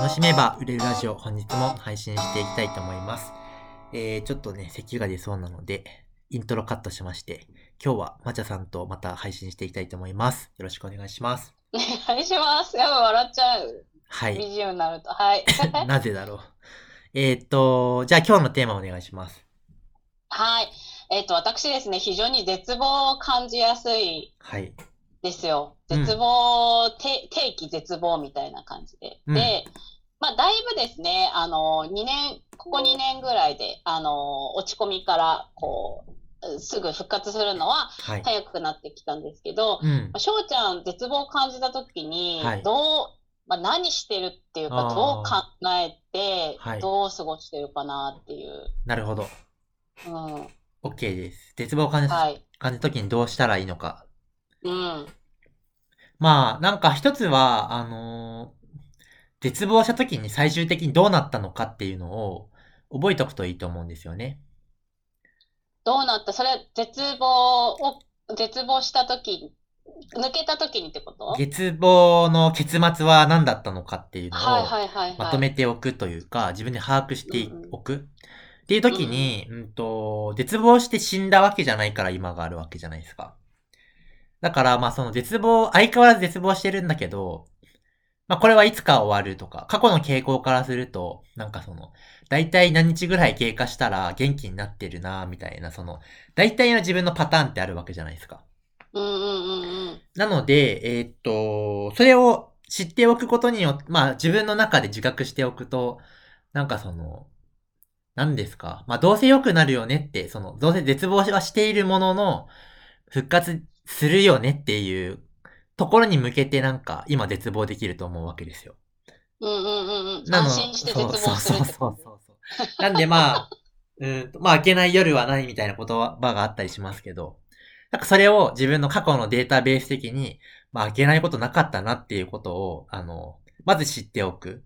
楽しめば売れるラジオ、本日も配信していきたいと思います。えー、ちょっとね、咳が出そうなので、イントロカットしまして、今日はまちゃさんとまた配信していきたいと思います。よろしくお願いします。お願いします。やばい、笑っちゃう。はい。BGM になると。はい。なぜだろう。えーっと、じゃあ今日のテーマお願いします。はい。えっ、と、私ですね、非常に絶望を感じやすいはい。ですよ。うん絶望、て定期絶望みたいな感じで。うんで、まあ、だいぶですね、あの、2年、ここ2年ぐらいで、あの、落ち込みから、こう、すぐ復活するのははい。早くなってきたんですけど、うん。翔ちゃん、絶望を感じたときにはい、どう、まあ、何してるっていうか、どう考えてはい、どう過ごしてるかなっていう。なるほど。うん。OK です。絶望を感じ,、はい。感じた時にどうしたらいいのか。うん。まあ、なんか一つは、あのー絶望した時に最終的にどうなったのかっていうのを覚えておくといいと思うんですよね。どうなった？それ、絶望を、絶望したとき、抜けたときにってこと？はい絶望の結末は何だったのかっていうのを。まとめておくというか、自分で把握しておく。っていう時に、うんと、絶望して死んだわけじゃないから今があるわけじゃないですか。だから、まあその絶望、相変わらず絶望してるんだけど、まあこれはいつか終わるとか、過去の傾向からすると、なんかその、大体何日ぐらい経過したら元気になってるな、みたいな、その、大体の自分のパターンってあるわけじゃないですか。うんうんうんうん。なので、えーっと、それを知っておくことによって、まあ自分の中で自覚しておくと、なんかその、何ですか。まあどうせ良くなるよねって、その、どうせ絶望はしているものの、復活するよねっていうところに向けてなんか今絶望できると思うわけですよ。うんうんうんうん。なの安心して絶望するそうそうそうそうそう。なんでまあ、うーんと、まあ、明けない夜はないみたいな言葉があったりしますけど、なんかそれを自分の過去のデータベース的に、まあ、明けないことなかったなっていうことを、あの、まず知っておく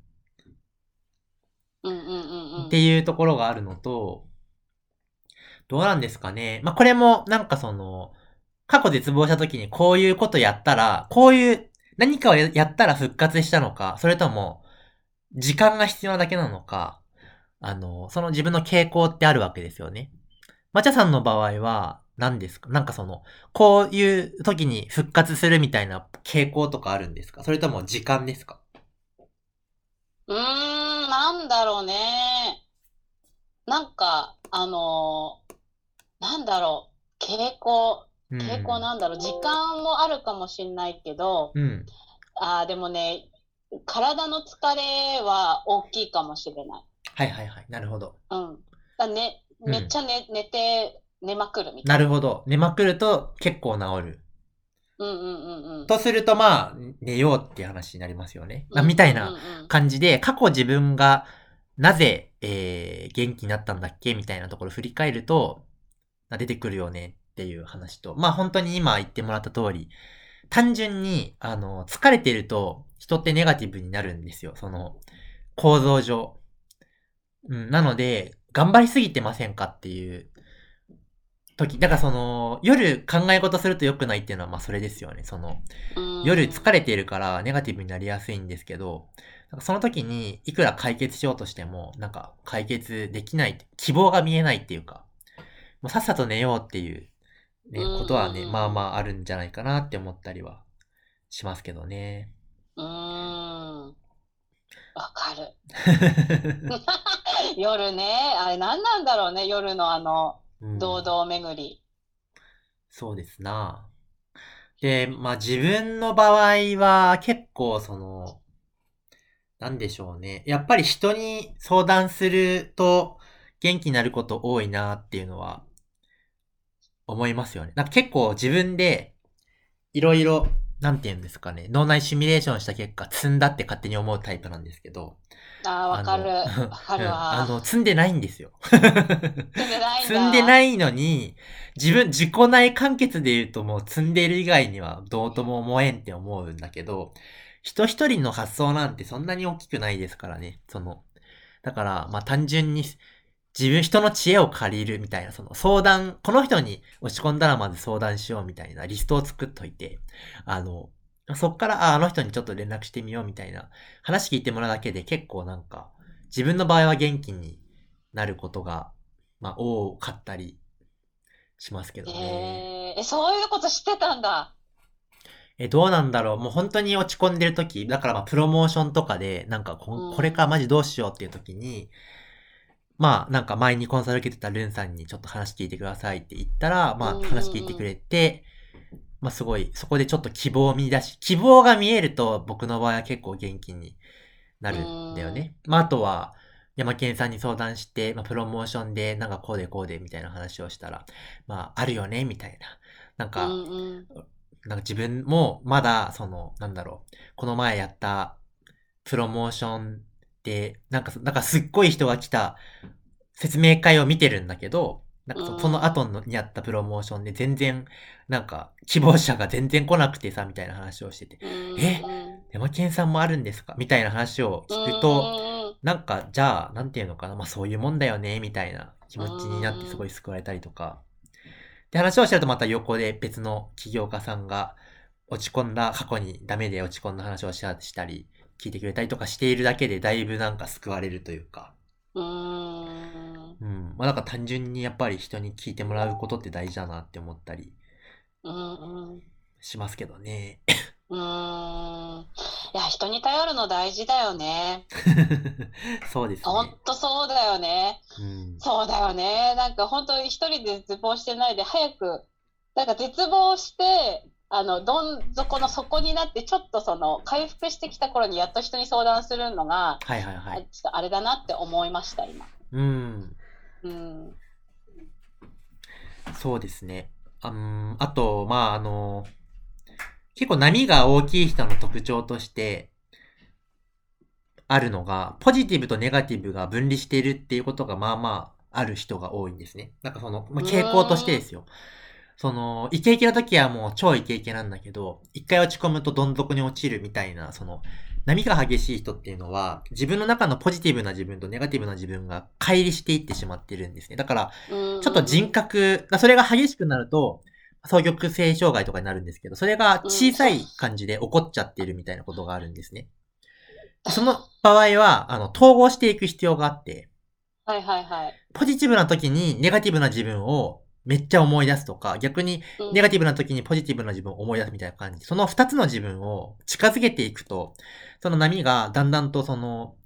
うんうんうんうん。っていうところがあるのと、どうなんですかね。まあ、これもなんかその、過去絶望した時にこういうことやったら、こういう何かをやったら復活したのか、それとも、時間が必要なだけなのか、あの、その自分の傾向ってあるわけですよね。まちゃさんの場合は、何ですか？なんかその、こういう時に復活するみたいな傾向とかあるんですか？それとも時間ですか？うーん、なんだろうね。なんか、あのーなんだろう。傾向、傾向なんだろう。時間もあるかもしんないけど、うん。ああ、でもね、体の疲れは大きいかもしれない。はいはいはい。なるほど。うん。だね、うんめっちゃ寝、寝て、寝まくるみたいなるほど。寝まくると結構治る。な。うんうんうんうん。とするとまあ、寝ようっていう話になりますよね。まあうんみたいなうんうん感じで、過去自分がなぜ、えー、元気になったんだっけみたいなところを振り返ると、出てくるよねっていう話と、まあ本当に今言ってもらった通り、単純に、あの、疲れてると人ってネガティブになるんですよ。その、構造上。うん、なので、頑張りすぎてませんかっていう時。だからその、夜考え事すると良くないっていうのはまあそれですよね。その、うん夜疲れているからネガティブになりやすいんですけど、その時にいくら解決しようとしても、なんか解決できない、希望が見えないっていうか、もうさっさと寝ようっていう、ね、うんことはね、まあまああるんじゃないかなって思ったりはしますけどね。うーん。わかる。夜ね、あれ何なんだろうね、夜のあの、うん堂々巡り。そうですな。で、まあ自分の場合は結構その、なんでしょうね。やっぱり人に相談すると元気になること多いなっていうのは思いますよね。なんか結構自分でいろいろ、なんて言うんですかね。脳内シミュレーションした結果積んだって勝手に思うタイプなんですけど。ああ、わかる。わかるうんわ。あの、積んでないんですよ。積んでない。積んでないのに、自分、自己内完結で言うともう積んでいる以外にはどうとも思えんって思うんだけど、人一人の発想なんてそんなに大きくないですからね。その、だから、まあ単純に自分、人の知恵を借りるみたいな、その相談、この人に落ち込んだらまず相談しようみたいなリストを作っといて、あの、そっから、あ、あの人にちょっと連絡してみようみたいな話聞いてもらうだけで結構なんか、自分の場合は元気になることが、まあ、多かったりしますけどね。えー、え、そういうこと知ってたんだ。え、どうなんだろうもう本当に落ち込んでる時、だからまあ、プロモーションとかで、なんかこ、うんこれからマジどうしようっていう時に、まあ、なんか前にコンサル受けてたルンさんにちょっと話聞いてくださいって言ったら、まあ話聞いてくれて、まあすごい、そこでちょっと希望を見出し、希望が見えると僕の場合は結構元気になるんだよね。まああとは、山健さんに相談して、まあプロモーションでなんかこうでこうでみたいな話をしたら、まああるよねみたいな。なんか。なんか自分もまだ、その、なんだろう、この前やったプロモーションで、なんか、なんかすっごい人が来た説明会を見てるんだけど、なんかうん。そその後のにやったプロモーションで全然、なんか希望者が全然来なくてさ、みたいな話をしてて、うんえうん。山健さんもあるんですか？みたいな話を聞くと、なんか、じゃあ、なんていうのかな、まあそういうもんだよね、みたいな気持ちになってすごい救われたりとか。で、話をしてるとまた横で別の起業家さんが落ち込んだ、過去にダメで落ち込んだ話をしたり、聞いてくれたりとかしているだけでだいぶなんか救われるというか。うんうんうん。まあなんか単純にやっぱり人に聞いてもらうことって大事だなって思ったりうんうんしますけどね。うーんいや人に頼るの大事だよね。そうですほんそうだよね。うん。そうだよね。なんか本当に一人で絶望してないで早くなんか絶望してあのどん底の底になってちょっとその回復してきた頃にやっと人に相談するのが、はいはいはい。あちょっとあれだなって思いました今。うん。うんそうですね。あんあと、まあ、あの、結構波が大きい人の特徴として、あるのが、ポジティブとネガティブが分離しているっていうことがまあまあある人が多いんですね。なんかその、まあ、傾向としてですよ。その、イケイケの時はもう超イケイケなんだけど、一回落ち込むとどん底に落ちるみたいな、その、波が激しい人っていうのは、自分の中のポジティブな自分とネガティブな自分が乖離していってしまってるんですね。だから、ちょっと人格、それが激しくなると、双極性障害とかになるんですけど、それが小さい感じで起こっちゃってるみたいなことがあるんですね。その場合は、あの、統合していく必要があって、はいはいはい。ポジティブな時にネガティブな自分をめっちゃ思い出すとか、逆にうんネガティブな時にポジティブな自分を思い出すみたいな感じ。その二つの自分を近づけていくと、その波がだんだんとその、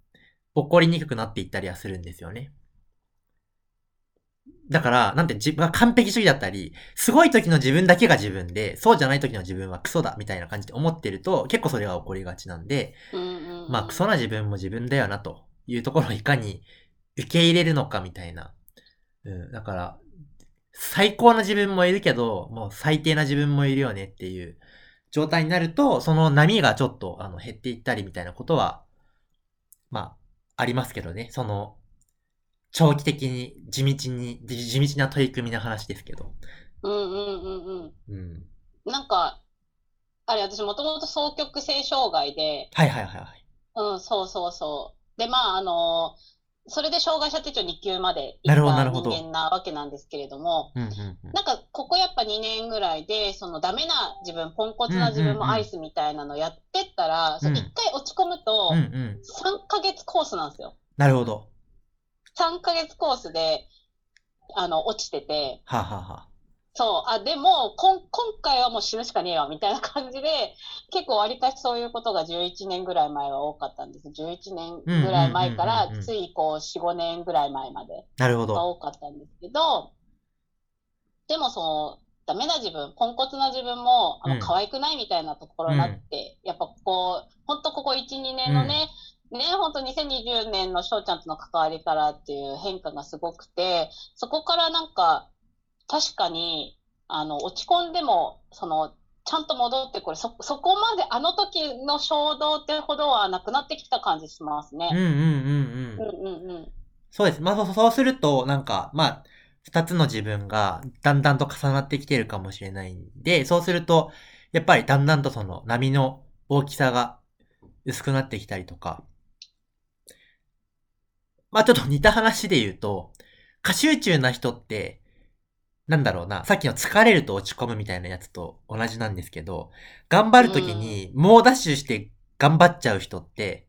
起こりにくくなっていったりはするんですよね。だから、なんて自分が完璧主義だったり、すごい時の自分だけが自分で、そうじゃない時の自分はクソだみたいな感じで思ってると、結構それが起こりがちなんで、まあ、クソな自分も自分だよな、というところをいかに受け入れるのかみたいな。うん、だから、最高な自分もいるけど、もう最低な自分もいるよねっていう状態になると、その波がちょっとあの減っていったりみたいなことは、まあ、ありますけどね。その、長期的に、地道に、地地道な取り組みの話ですけど。うんうんうんうん。うん。なんか、あれ、私もともと双極性障害で、はいはいはいはい。うん、そうそうそう。で、まあ、あの、それで障害者手帳2級まで行ったなるほど人間なわけなんですけれども、うんうんうん。なんか、ここやっぱ2年ぐらいで、そのダメな自分、ポンコツな自分も愛すみたいなのやってったら、そううん1回落ち込むとうん、うん。3ヶ月コースなんですよ。なるほど。3ヶ月コースで、あの、落ちてて、はあ、はあはあ、そう、あ、でも、こん、今回はもう死ぬしかねえわ、みたいな感じで、結構わりかしそういうことが11年ぐらい前は多かったんです。11年ぐらい前からうんうんうんうんうん、ついこう、4、5年ぐらい前までがなるほど。多かったんですけど、でもその、ダメな自分、ポンコツな自分も、あうん。の、可愛くないみたいなところになって、やっぱここ、ほんとここ1、2年のね、ね、ほんと2020年の翔ちゃんとの関わりからっていう変化がすごくて、そこからなんか、確かに、あの、落ち込んでも、その、ちゃんと戻ってこれ、そ、そこまであの時の衝動ってほどはなくなってきた感じしますね。うんうんうんうん。うんうんうん。そうです。まあそうそうすると、なんか、まあ、二つの自分がだんだんと重なってきてるかもしれないんで、そうすると、やっぱりだんだんとその波の大きさが薄くなってきたりとか。まあちょっと似た話で言うと、過集中な人って、なんだろうな、さっきの疲れると落ち込むみたいなやつと同じなんですけど、頑張るときに猛ダッシュして頑張っちゃう人って、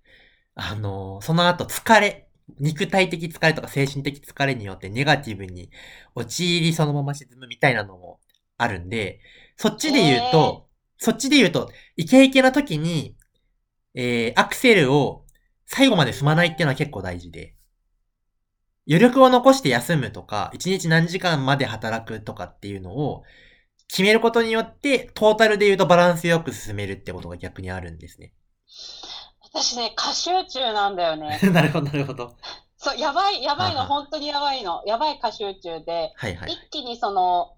あのーその後疲れ、肉体的疲れとか精神的疲れによってネガティブに陥りそのまま沈むみたいなのもあるんで、そっちで言うと、そっちで言うと、イケイケな時に、えー、アクセルを最後まで踏まないっていうのは結構大事で、余力を残して休むとか、一日何時間まで働くとかっていうのを決めることによって、トータルで言うとバランスよく進めるってことが逆にあるんですね。私ね、過集中なんだよね。なるほど、なるほど。そう、やばい、やばいの、はは本当にやばいの。やばい過集中で、はいはい。一気にその、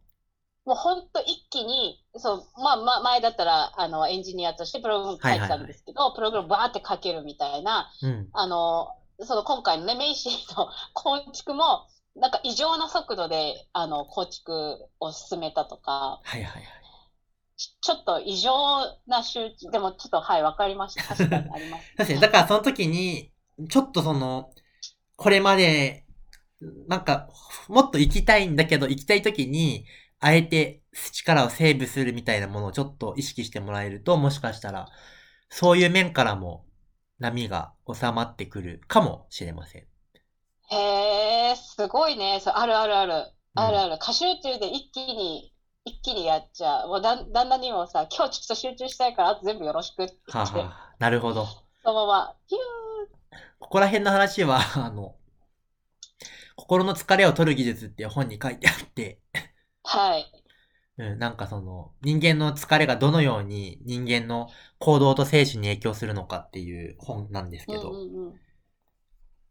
もう本当一気に、そう、まあまあ前だったら、あの、エンジニアとしてプログラム書いてたんですけど、プログラムバーって書けるみたいな、うん。あの、その今回のね、メイシーの構築も、なんか異常な速度で、あの、構築を進めたとか、はいはいはい。ちちょっと異常な集中、でもちょっと、はい、わかりました。確かにあります。確かに、だからその時に、ちょっとその、これまで、なんか、もっと行きたいんだけど、行きたい時に、あえて力をセーブするみたいなものをちょっと意識してもらえると、もしかしたら、そういう面からも波が収まってくるかもしれません。へえ、すごいね。そう、あるあるある。うんあるある。過集中で一気に、一気にやっちゃう。もうだん、旦那にもさ、今日ちょっと集中したいから、あと全部よろしくって言って、はあはあ、なるほど。そのまま、ピューここら辺の話は、あの、心の疲れを取る技術っていう本に書いてあって、はい。うん、なんかその、人間の疲れがどのように人間の行動と精神に影響するのかっていう本なんですけど、うんうんうん。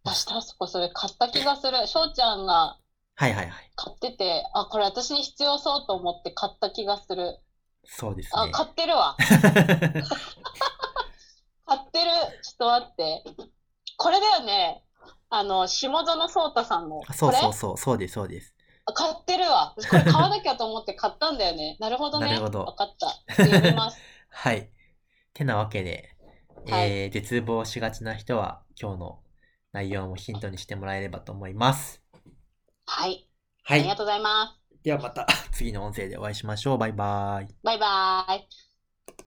私、確かそれ買った気がする。翔ちゃんがはいはいはい。買ってて、あ、これ私に必要そうと思って買った気がする。そうですあ、ね。買ってるわ。買ってる。ちょっと待って。これだよね。あの、下園聡太さんの。そうそうそう、そうですそうです。あ買ってるわ。これ買わなきゃと思って買ったんだよね。なるほどね。なるほどわかった。読みます。はい。てなわけで、はいえー、絶望しがちな人は今日の内容もヒントにしてもらえればと思います。はい。はい。ありがとうございます。ではまた次の音声でお会いしましょう。バイバイ。バイバーイ。